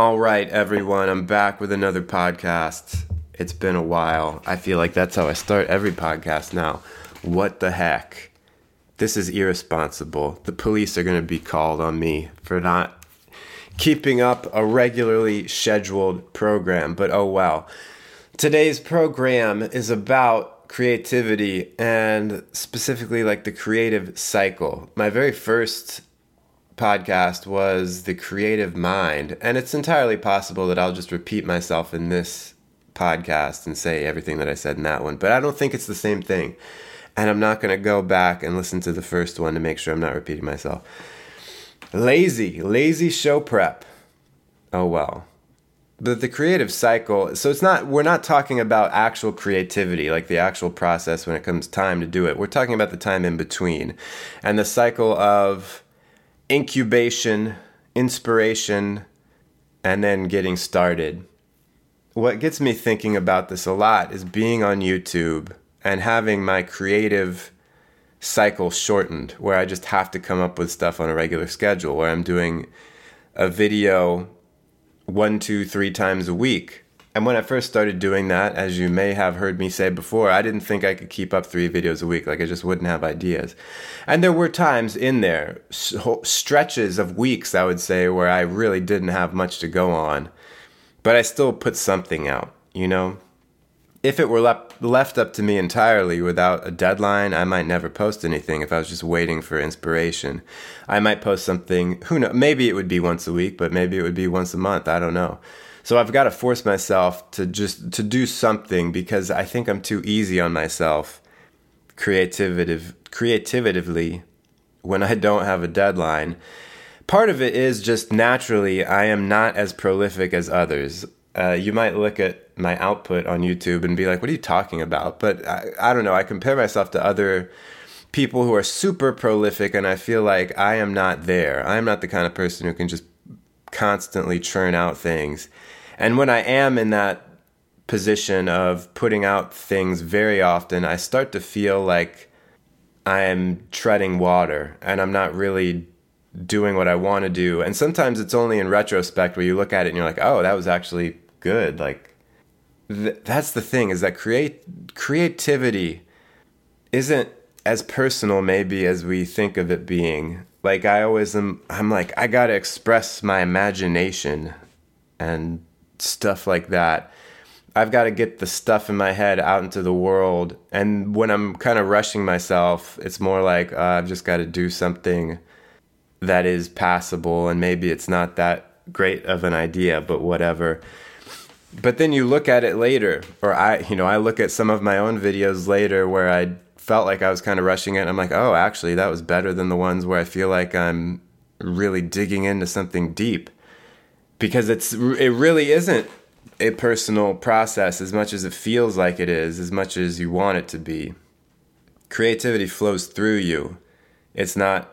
All right, everyone, I'm back with another podcast. It's been a while. I feel like that's how I start every podcast now. What the heck? This is irresponsible. The police are going to be called on me for not keeping up a regularly scheduled program, but oh well. Today's program is about creativity and specifically like the creative cycle. My very first podcast was The Creative Mind, and it's entirely possible that I'll just repeat myself in this podcast and say everything that I said in that one, but I don't think it's the same thing. And I'm not going to go back and listen to the first one to make sure I'm not repeating myself. Lazy, lazy show prep. Oh well. But the creative cycle, so it's not, we're not talking about actual creativity, like the actual process when it comes time to do it. We're talking about the time in between and the cycle of incubation, inspiration, and then getting started. What gets me thinking about this a lot is being on YouTube and having my creative cycle shortened, where I just have to come up with stuff on a regular schedule, where I'm doing a video one, two, three times a week and when I first started doing that, as you may have heard me say before, I didn't think I could keep up three videos a week. Like I just wouldn't have ideas. And there were times in there, stretches of weeks, I would say, where I really didn't have much to go on. But I still put something out, you know? If it were left, up to me entirely without a deadline, I might never post anything if I was just waiting for inspiration. I might post something, who knows, maybe it would be once a week, but maybe it would be once a month. I don't know. So I've got to force myself to just to do something because I think I'm too easy on myself creativity creatively when I don't have a deadline. Part of it is just naturally I am not as prolific as others. Uh, you might look at my output on YouTube and be like, "What are you talking about?" But I, I don't know. I compare myself to other people who are super prolific, and I feel like I am not there. I am not the kind of person who can just constantly churn out things. And when I am in that position of putting out things very often, I start to feel like I am treading water and I'm not really doing what I want to do. And sometimes it's only in retrospect where you look at it and you're like, "Oh, that was actually good." Like th- that's the thing is that create creativity isn't as personal maybe as we think of it being. Like I always am I'm like I got to express my imagination and stuff like that. I've got to get the stuff in my head out into the world. And when I'm kind of rushing myself, it's more like uh, I've just got to do something that is passable. And maybe it's not that great of an idea, but whatever. But then you look at it later, or I, you know, I look at some of my own videos later where I felt like I was kind of rushing it. I'm like, oh, actually, that was better than the ones where I feel like I'm really digging into something deep because it's it really isn't a personal process as much as it feels like it is, as much as you want it to be. Creativity flows through you. It's not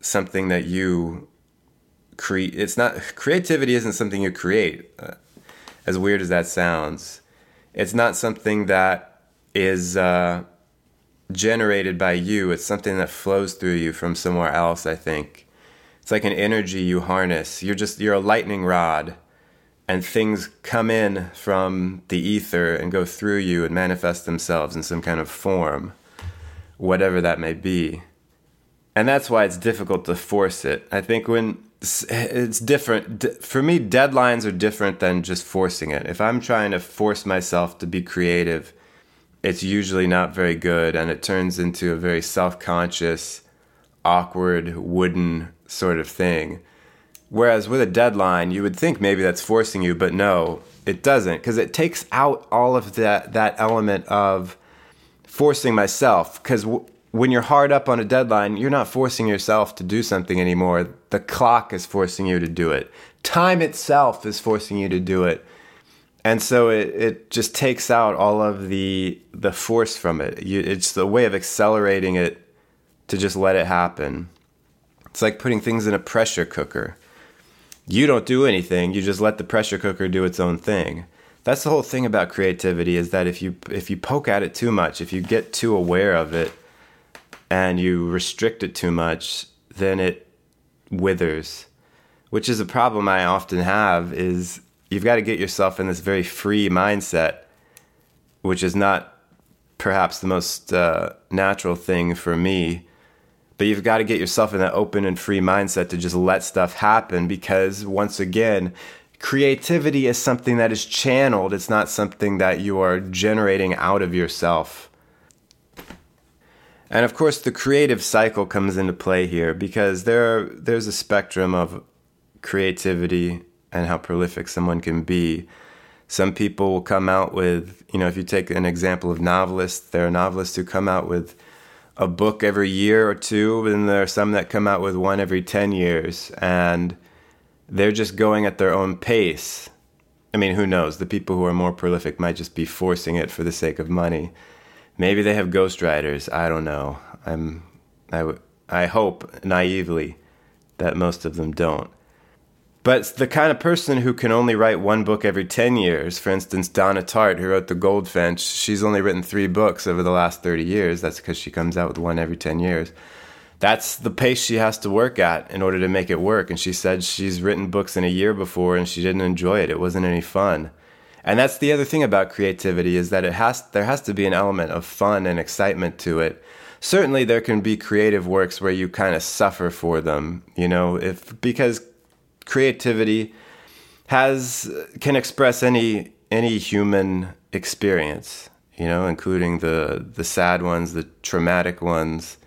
something that you create. It's not creativity isn't something you create. Uh, as weird as that sounds, it's not something that is uh, generated by you. It's something that flows through you from somewhere else. I think it's like an energy you harness. You're just you're a lightning rod and things come in from the ether and go through you and manifest themselves in some kind of form, whatever that may be. And that's why it's difficult to force it. I think when it's different for me deadlines are different than just forcing it. If I'm trying to force myself to be creative, it's usually not very good and it turns into a very self-conscious, awkward, wooden sort of thing. Whereas with a deadline, you would think maybe that's forcing you, but no, it doesn't because it takes out all of that that element of forcing myself. Because w- when you're hard up on a deadline, you're not forcing yourself to do something anymore. The clock is forcing you to do it. Time itself is forcing you to do it. And so it, it just takes out all of the the force from it. You, it's the way of accelerating it to just let it happen. It's like putting things in a pressure cooker. You don't do anything, you just let the pressure cooker do its own thing. That's the whole thing about creativity is that if you if you poke at it too much, if you get too aware of it and you restrict it too much, then it withers. which is a problem I often have is you've got to get yourself in this very free mindset, which is not perhaps the most uh, natural thing for me. But you've got to get yourself in that open and free mindset to just let stuff happen because, once again, creativity is something that is channeled. It's not something that you are generating out of yourself. And of course, the creative cycle comes into play here because there there's a spectrum of creativity and how prolific someone can be. Some people will come out with, you know, if you take an example of novelists, there are novelists who come out with a book every year or two, and there are some that come out with one every 10 years, and they're just going at their own pace. I mean, who knows? The people who are more prolific might just be forcing it for the sake of money. Maybe they have ghostwriters. I don't know. I'm, I, I hope naively that most of them don't. But the kind of person who can only write one book every 10 years, for instance, Donna Tartt, who wrote The Goldfinch, she's only written three books over the last 30 years. That's because she comes out with one every 10 years. That's the pace she has to work at in order to make it work. And she said she's written books in a year before and she didn't enjoy it. It wasn't any fun. And that's the other thing about creativity is that it has there has to be an element of fun and excitement to it. Certainly there can be creative works where you kind of suffer for them, you know, if because creativity has can express any any human experience, you know, including the the sad ones, the traumatic ones,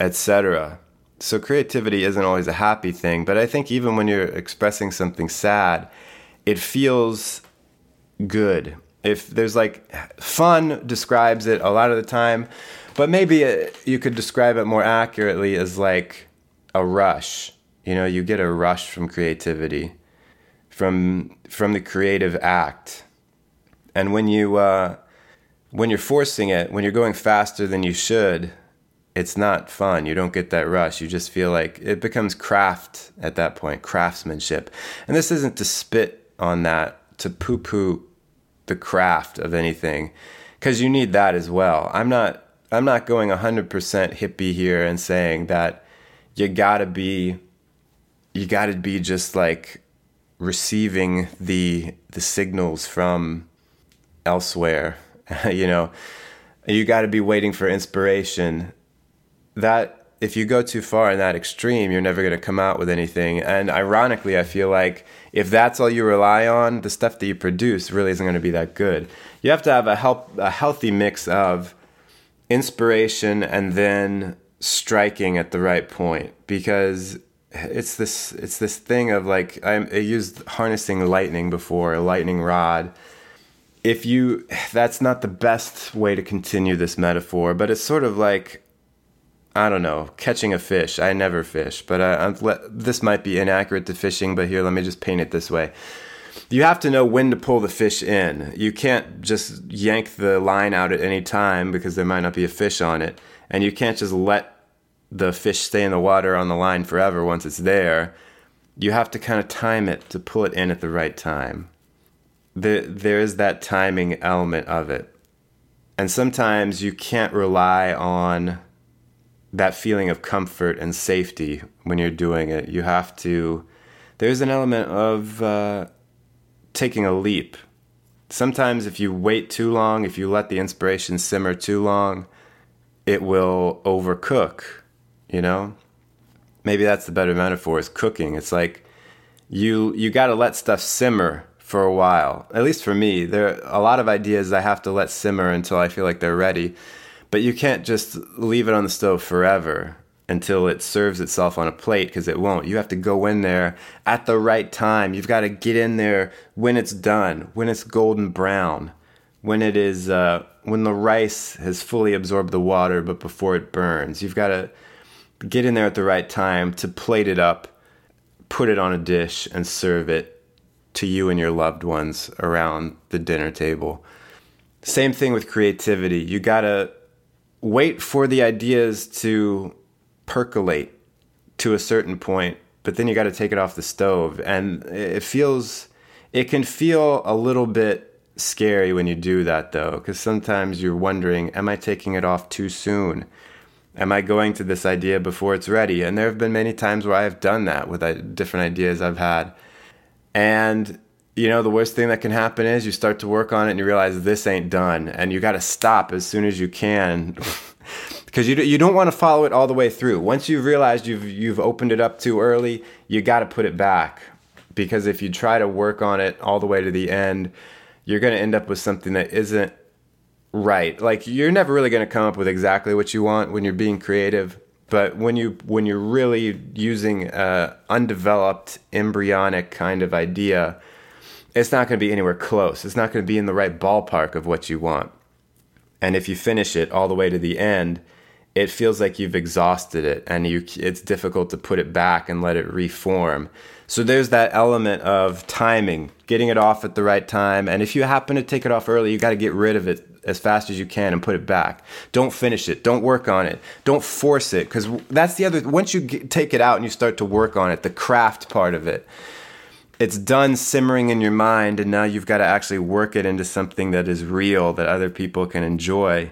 etc. So creativity isn't always a happy thing, but I think even when you're expressing something sad, it feels good. If there's like fun describes it a lot of the time, but maybe it, you could describe it more accurately as like a rush you know, you get a rush from creativity, from from the creative act, and when you uh, when you're forcing it, when you're going faster than you should, it's not fun. You don't get that rush. You just feel like it becomes craft at that point, craftsmanship. And this isn't to spit on that, to poo poo the craft of anything, because you need that as well. I'm not. I'm not going 100% hippie here and saying that you gotta be you got to be just like receiving the the signals from elsewhere you know? You got to be waiting for inspiration. That if you go too far in that extreme you're never going to come out with anything. And ironically i feel like if that's all you rely on the stuff that you produce really isn't going to be that good. You have to have a help a healthy mix of inspiration and then striking at the right point because it's this it's this thing of like I, I used harnessing lightning before a lightning rod. If you that's not the best way to continue this metaphor but it's sort of like i don't know catching a fish. I never fish but uh, I, this might be inaccurate to fishing but here let me just paint it this way. You have to know when to pull the fish in. You can't just yank the line out at any time because there might not be a fish on it and you can't just let the fish stay in the water on the line forever once it's there. You have to kind of time it to pull it in at the right time. The, there is that timing element of it. And sometimes you can't rely on that feeling of comfort and safety when you're doing it. You have to, there's an element of uh, taking a leap. Sometimes, if you wait too long, if you let the inspiration simmer too long, it will overcook you know maybe that's the better metaphor is cooking it's like you you got to let stuff simmer for a while at least for me there are a lot of ideas i have to let simmer until i feel like they're ready but you can't just leave it on the stove forever until it serves itself on a plate because it won't. You have to go in there at the right time. You've got to get in there when it's done, when it's golden brown, when it is uh, when the rice has fully absorbed the water, but before it burns. You've got to get in there at the right time to plate it up, put it on a dish, and serve it to you and your loved ones around the dinner table. Same thing with creativity. You gotta wait for the ideas to percolate to a certain point, but then you gotta take it off the stove. And it feels, it can feel a little bit scary when you do that though, because sometimes you're wondering, am I taking it off too soon? Am I going to this idea before it's ready? And there have been many times where I have done that with uh, different ideas I've had. And you know, the worst thing that can happen is you start to work on it and you realize this ain't done, and you got to stop as soon as you can. because you, you don't want to follow it all the way through. Once you've realized you've you've opened it up too early, you got to put it back because if you try to work on it all the way to the end, you're going to end up with something that isn't right. Like you're never really going to come up with exactly what you want when you're being creative, but when you when you're really using a undeveloped embryonic kind of idea, it's not going to be anywhere close. It's not going to be in the right ballpark of what you want. And if you finish it all the way to the end, it feels like you've exhausted it and you it's difficult to put it back and let it reform. So there's that element of timing, getting it off at the right time. And if you happen to take it off early, you got to get rid of it as fast as you can and put it back. Don't finish it. Don't work on it. Don't force it because that's the other. Once you get, take it out and you start to work on it, the craft part of it, it's done simmering in your mind, and now you've got to actually work it into something that is real that other people can enjoy,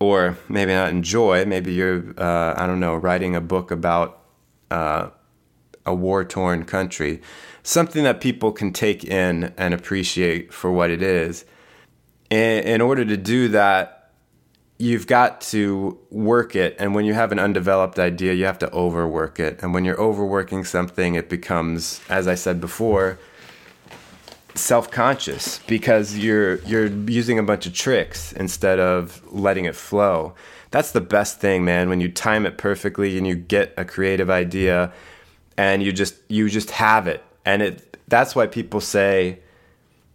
or maybe not enjoy. Maybe you're, uh, I don't know, writing a book about. Uh, a war torn country, something that people can take in and appreciate for what it is. In, in order to do that, you've got to work it. And when you have an undeveloped idea, you have to overwork it. And when you're overworking something, it becomes, as I said before, self-conscious because you're you're using a bunch of tricks instead of letting it flow. That's the best thing, man, when you time it perfectly and you get a creative idea and you just you just have it. And it that's why people say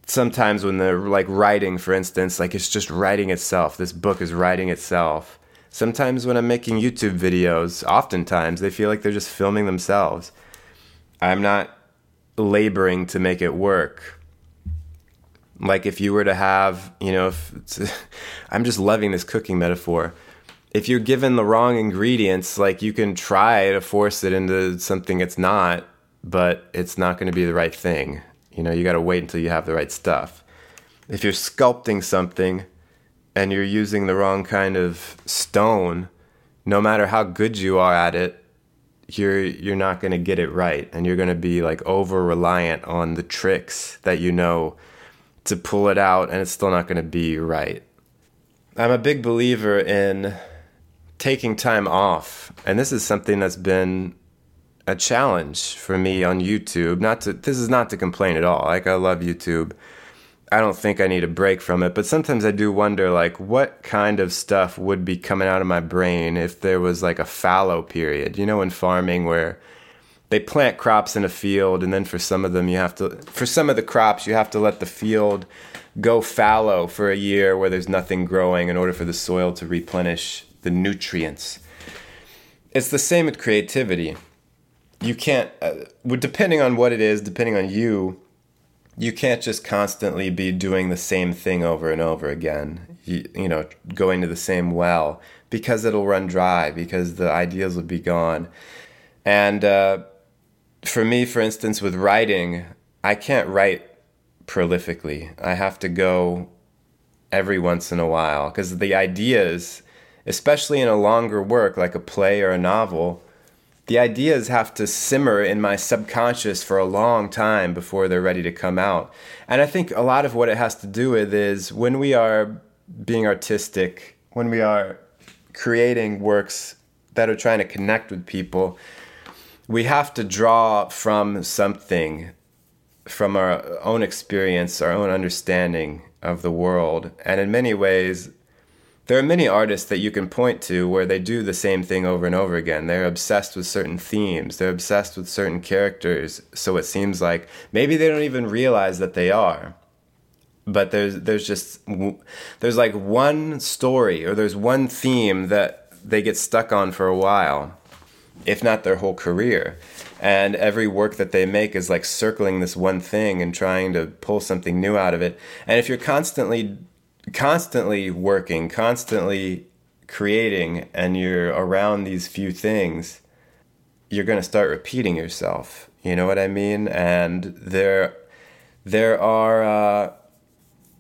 sometimes when they're like writing for instance like it's just writing itself. This book is writing itself. Sometimes when i'm making youtube videos oftentimes they feel like they're just filming themselves. I'm not laboring to make it work. Like if you were to have you know if i'm just loving this cooking metaphor if you're given the wrong ingredients, like you can try to force it into something it's not, but it's not going to be the right thing. You know, you got to wait until you have the right stuff. If you're sculpting something and you're using the wrong kind of stone, no matter how good you are at it, you're you're not going to get it right and you're going to be like over reliant on the tricks that you know to pull it out and it's still not going to be right. I'm a big believer in taking time off, and this is something that's been a challenge for me on YouTube. Not to this is not to complain at all. Like I love YouTube. I don't think I need a break from it, but sometimes I do wonder like what kind of stuff would be coming out of my brain if there was like a fallow period. You know in farming where they plant crops in a field and then for some of them you have to for some of the crops you have to let the field go fallow for a year where there's nothing growing in order for the soil to replenish the nutrients. It's the same with creativity. You can't, uh, depending on what it is, depending on you, you can't just constantly be doing the same thing over and over again. You, you know, going to the same well because it'll run dry, because the ideas will be gone. And uh, for me, for instance, with writing, I can't write prolifically. I have to go every once in a while because the ideas especially in a longer work like a play or a novel, the ideas have to simmer in my subconscious for a long time before they're ready to come out. And I think a lot of what it has to do with is when we are being artistic, when we are creating works that are trying to connect with people, we have to draw from something, from our own experience, our own understanding of the world. And in many ways, there are many artists that you can point to where they do the same thing over and over again. They're obsessed with certain themes, they're obsessed with certain characters, so it seems like maybe they don't even realize that they are. But there's there's just there's like one story or there's one theme that they get stuck on for a while, if not their whole career. And every work that they make is like circling this one thing and trying to pull something new out of it. And if you're constantly constantly working, constantly creating, and you're around these few things, you're going to start repeating yourself. You know what I mean? And there, there are uh,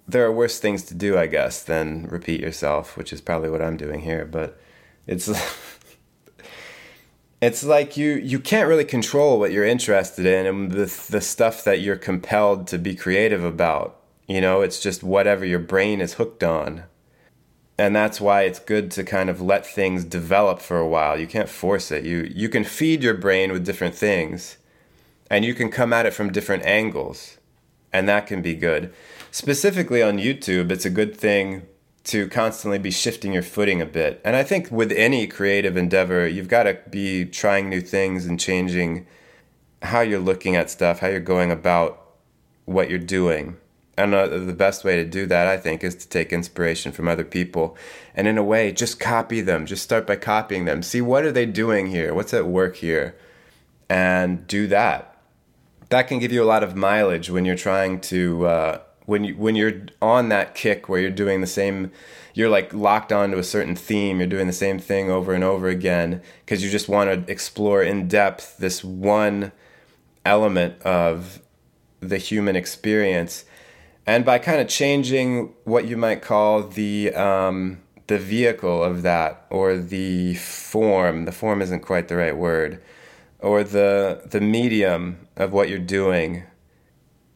there are worse things to do, I guess, than repeat yourself, which is probably what I'm doing here. But It's it's like you you can't really control what you're interested in and the the stuff that you're compelled to be creative about. You know, it's just whatever your brain is hooked on. And that's why it's good to kind of let things develop for a while. You can't force it. You you can feed your brain with different things and you can come at it from different angles. And that can be good. Specifically on YouTube, it's a good thing to constantly be shifting your footing a bit. And I think with any creative endeavor, you've got to be trying new things and changing how you're looking at stuff, how you're going about what you're doing. And uh, the best way to do that, I think, is to take inspiration from other people. And in a way, just copy them. Just start by copying them. See what are they doing here? What's at work here? And do that. That can give you a lot of mileage when you're trying to uh, when you when you're on that kick where you're doing the same you're like locked onto a certain theme you're doing the same thing over and over again because you just want to explore in depth this one element of the human experience and by kind of changing what you might call the um, the vehicle of that or the form the form isn't quite the right word or the the medium of what you're doing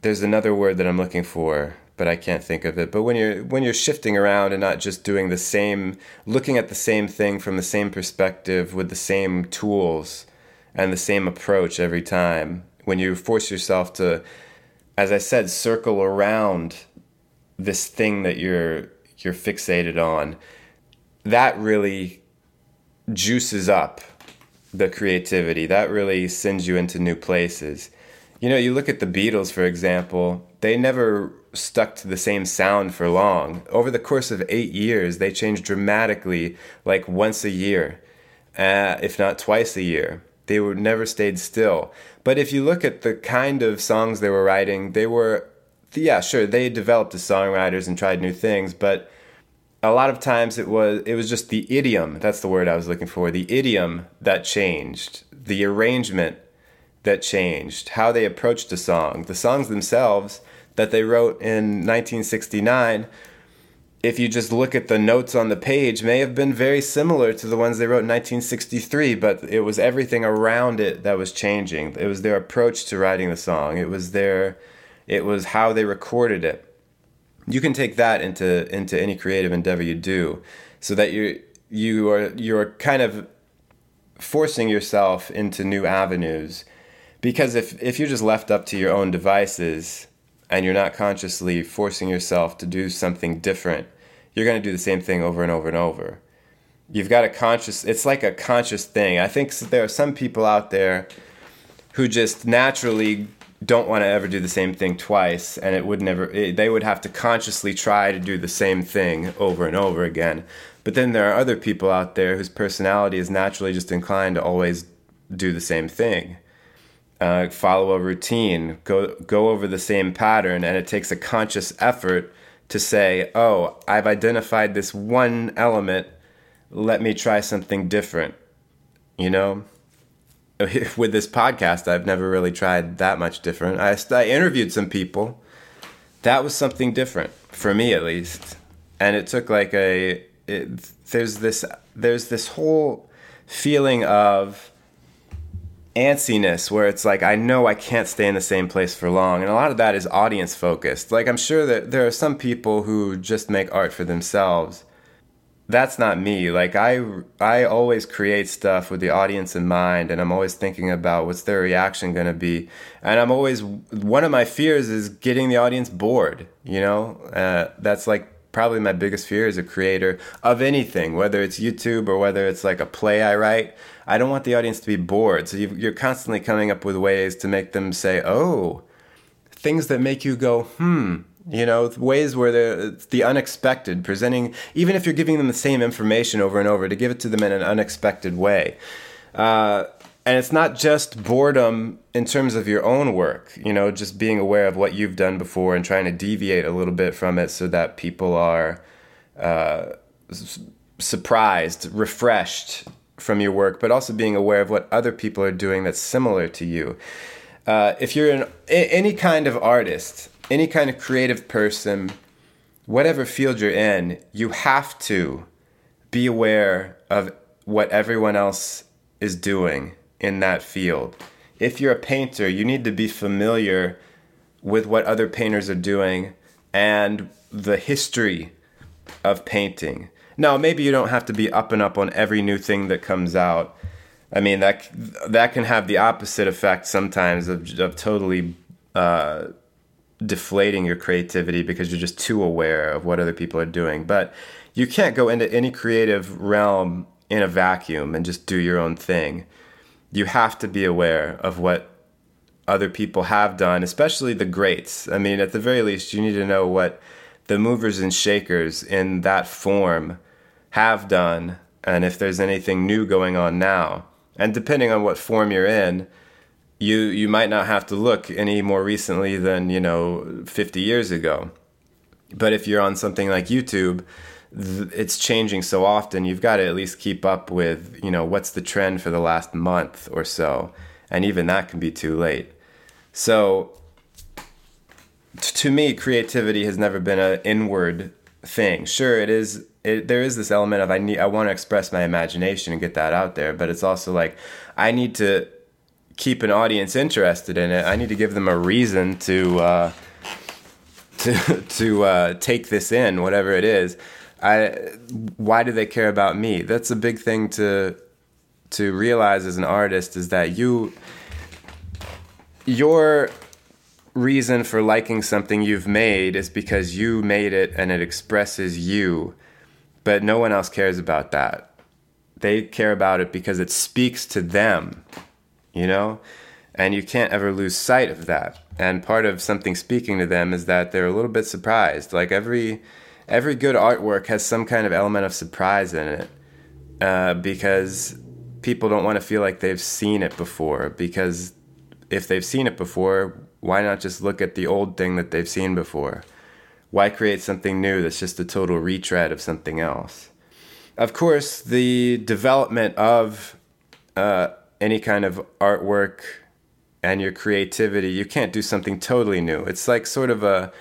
there's another word that I'm looking for, but I can't think of it. But when you're when you're shifting around and not just doing the same, looking at the same thing from the same perspective with the same tools and the same approach every time, when you force yourself to, as I said, circle around this thing that you're you're fixated on, that really juices up the creativity. That really sends you into new places you know, you look at the Beatles, for example, they never stuck to the same sound for long. Over the course of eight years, they changed dramatically, like once a year, uh, if not twice a year. They were never stayed still. But if you look at the kind of songs they were writing, they were, yeah, sure, they developed as songwriters and tried new things, but a lot of times it was it was just the idiom that's the word i was looking for the idiom that changed the arrangement that changed, how they approached a song. The songs themselves that they wrote in 1969, if you just look at the notes on the page, may have been very similar to the ones they wrote in 1963, but it was everything around it that was changing. It was their approach to writing the song. It was their it was how they recorded it. You can take that into into any creative endeavor you do so that you you are you're kind of forcing yourself into new avenues because if if you're just left up to your own devices and you're not consciously forcing yourself to do something different, you're going to do the same thing over and over and over. You've got a conscious it's like a conscious thing. I think there are some people out there who just naturally don't want to ever do the same thing twice and it would never it, they would have to consciously try to do the same thing over and over again but then there are other people out there whose personality is naturally just inclined to always do the same thing uh, follow a routine, go go over the same pattern, and it takes a conscious effort to say, "Oh, I've identified this one element. Let me try something different." You know, with this podcast, I've never really tried that much different. I, I interviewed some people. That was something different for me, at least, and it took like a. It, there's this. There's this whole feeling of antsiness where it's like I know I can't stay in the same place for long and a lot of that is audience focused. Like I'm sure that there are some people who just make art for themselves. That's not me. Like I I always create stuff with the audience in mind and I'm always thinking about what's their reaction going to be. And I'm always one of my fears is getting the audience bored, you know? Uh, that's like probably my biggest fear as a creator of anything, whether it's YouTube or whether it's like a play I write. I don't want the audience to be bored. So you are constantly coming up with ways to make them say, oh, things that make you go, hmm, you know, ways where the, the unexpected, presenting, even if you're giving them the same information over and over, to give it to them in an unexpected way. Uh, and it's not just boredom in terms of your own work, you know, just being aware of what you've done before and trying to deviate a little bit from it so that people are uh, surprised, refreshed, from your work, but also being aware of what other people are doing that's similar to you. Uh, if you're an, any kind of artist, any kind of creative person, whatever field you're in, you have to be aware of what everyone else is doing in that field. If you're a painter, you need to be familiar with what other painters are doing and the history of painting. Now, maybe you don't have to be up and up on every new thing that comes out. I mean, that that can have the opposite effect sometimes of, of totally uh, deflating your creativity because you're just too aware of what other people are doing. But you can't go into any creative realm in a vacuum and just do your own thing. You have to be aware of what other people have done, especially the greats. I mean, at the very least, you need to know what the movers and shakers in that form have done and if there's anything new going on now. And depending on what form you're in, you you might not have to look any more recently than, you know, 50 years ago. But if you're on something like YouTube, it's changing so often you've got to at least keep up with you know what's the trend for the last month or so and even that can be too late. So to me creativity has never been an inward thing. Sure it is it, there is this element of i need i want to express my imagination and get that out there but it's also like i need to keep an audience interested in it. I need to give them a reason to uh, to to uh, take this in whatever it is I why do they care about me? That's a big thing to to realize as an artist is that you your reason for liking something you've made is because you made it and it expresses you, but no one else cares about that. They care about it because it speaks to them, you know? And you can't ever lose sight of that. And part of something speaking to them is that they're a little bit surprised. Like every every good artwork has some kind of element of surprise in it uh, because people don't want to feel like they've seen it before. Because if they've seen it before, why not just look at the old thing that they've seen before? Why create something new that's just a total retread of something else? Of course, the development of uh, any kind of artwork and your creativity, you can't do something totally new. It's like sort of a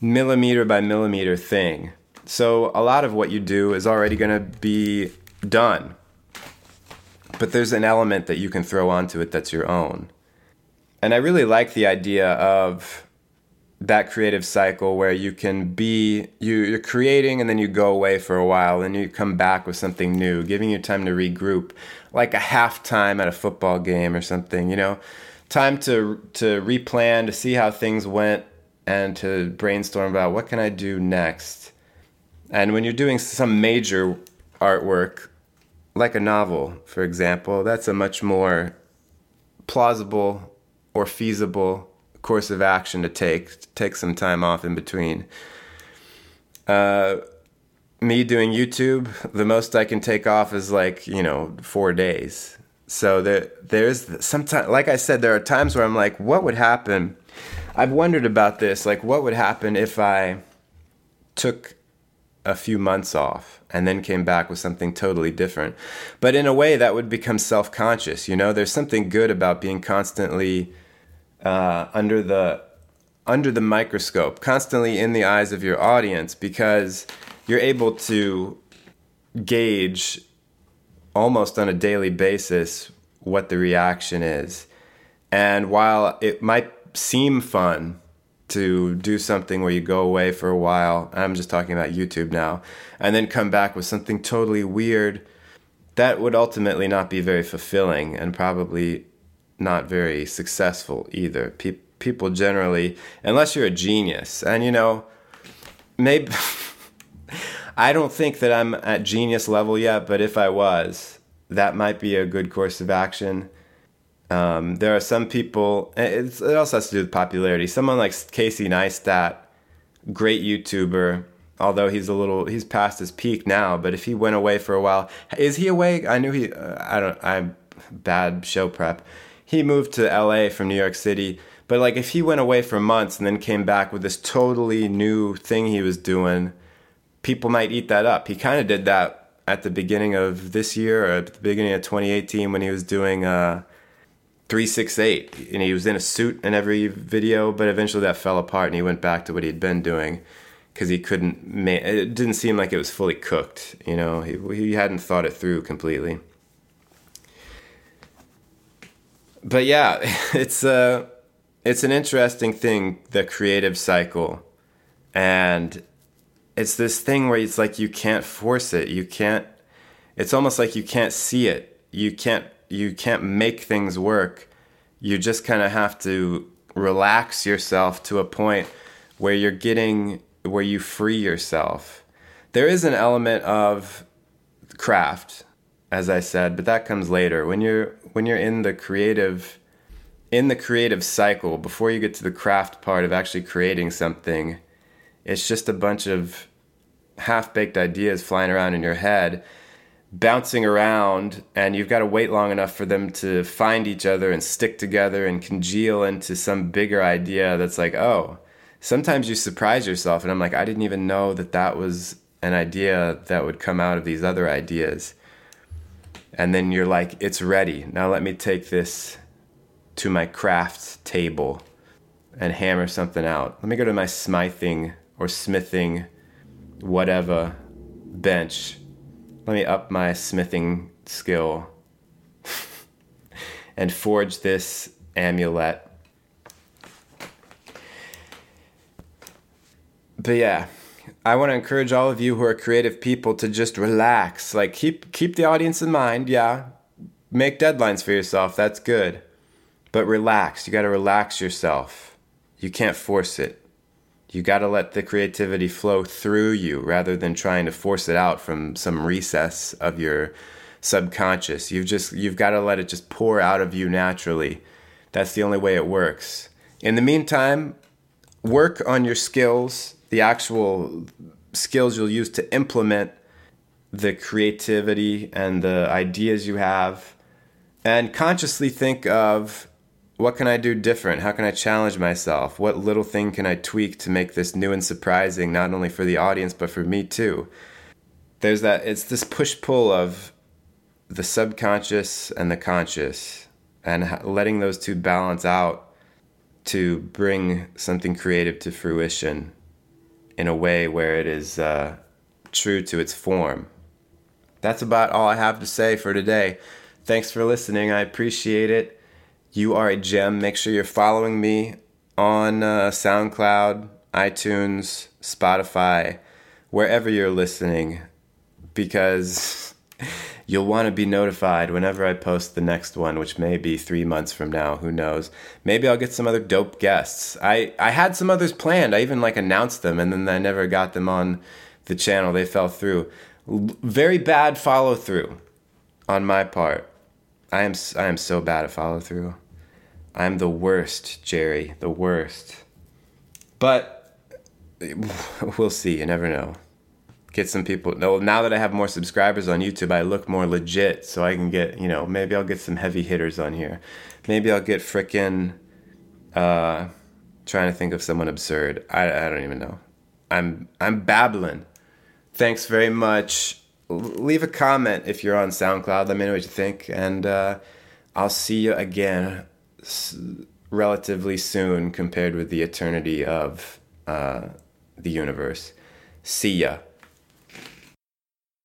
millimeter by millimeter thing. So a lot of what you do is already going to be done. But there's an element that you can throw onto it that's your own. And I really like the idea of that creative cycle where you can be you, you're creating and then you go away for a while and you come back with something new giving you time to regroup like a halftime at a football game or something you know time to to replan to see how things went and to brainstorm about what can I do next. And when you're doing some major artwork, like a novel, for example, that's a much more plausible or feasible course of action to take. To take some time off in between. Uh, me doing YouTube, the most I can take off is like you know four days. So there, there's sometimes, like I said, there are times where I'm like, what would happen I've wondered about this. Like, what would happen if I took a few months off and then came back with something totally different? But in a way, that would become self conscious. You know, there's something good about being constantly uh, under the under the microscope, constantly in the eyes of your audience, because you're able to gauge almost on a daily basis what the reaction is. And while it might seem fun to do something where you go away for a while. I'm just talking about YouTube now, and then come back with something totally weird. That would ultimately not be very fulfilling and probably not very successful either. Pe- people generally, unless you're a genius, and you know, maybe I don't think that I'm at genius level yet, but if I was, that might be a good course of action um, there are some people. it also has to do with popularity. Someone like Casey Neistat, great YouTuber. Although he's a little, he's past his peak now. But if he went away for a while, is he away? I knew he. Uh, I don't. I'm bad show prep. He moved to L.A. from New York City. But like, if he went away for months and then came back with this totally new thing he was doing, people might eat that up. He kind of did that at the beginning of this year or at the beginning of 2018 when he was doing. Uh, 368 and he was in a suit in every video but eventually that fell apart and he went back to what he'd been doing because he couldn't. Ma- it didn't seem like it was fully cooked. You know, he he hadn't thought it through completely. But yeah, it's a it's an interesting thing, the creative cycle, and it's this thing where it's like you can't force it. You can't. It's almost like you can't see it. You can't. You can't make things work. You just kind of have to relax yourself to a point where you're getting where you free yourself. There is an element of craft, as I said, but that comes later. When you're when you're in the creative in the creative cycle, before you get to the craft part of actually creating something, it's just a bunch of half-baked ideas flying around in your head bouncing around and you've got to wait long enough for them to find each other and stick together and congeal into some bigger idea that's like oh sometimes you surprise yourself and i'm like i didn't even know that that was an idea that would come out of these other ideas. And then you're like it's ready. Now let me take this to my craft table and hammer something out. Let me go to my smithing or smithing whatever bench let me up my smithing skill and forge this amulet but yeah, I want to encourage all of you who are creative people to just relax. Like keep keep the audience in mind, yeah. Make deadlines for yourself. That's good. But relax. You got to relax yourself. You can't force it. You got to let the creativity flow through you rather than trying to force it out from some recess of your subconscious. You've just you've got to let it just pour out of you naturally. That's the only way it works. In the meantime, work on your skills the actual skills you'll use to implement the creativity and the ideas you have and consciously think of what can I do different? How can I challenge myself? What little thing can I tweak to make this new and surprising, not only for the audience, but for me too? There's that, it's this push pull of the subconscious and the conscious, and letting those two balance out to bring something creative to fruition in a way where it is uh, true to its form. That's about all I have to say for today. Thanks for listening. I appreciate it. You are a gem. Make sure you're following me on uh, SoundCloud, iTunes, Spotify, wherever you're listening, because You'll want to be notified whenever I post the next one, which may be three months from now. Who knows? Maybe I'll get some other dope guests. I, I had some others planned. I even like announced them and then I never got them on the channel. They fell through. Very bad follow through on my part. I am I am so bad at follow through. I'm the worst, Jerry, the worst. But we'll see. You never know get some people. No, now that I have more subscribers on YouTube, I look more legit, so I can get you know maybe I'll get some heavy hitters on here. Maybe I'll get frickin' uh, trying to think of someone absurd. I I don't even know. I'm I'm babbling. Thanks very much. Leave a comment if you're on SoundCloud. Let me know what you think, and uh, I'll see you again relatively soon compared with the eternity of uh, the universe. See ya.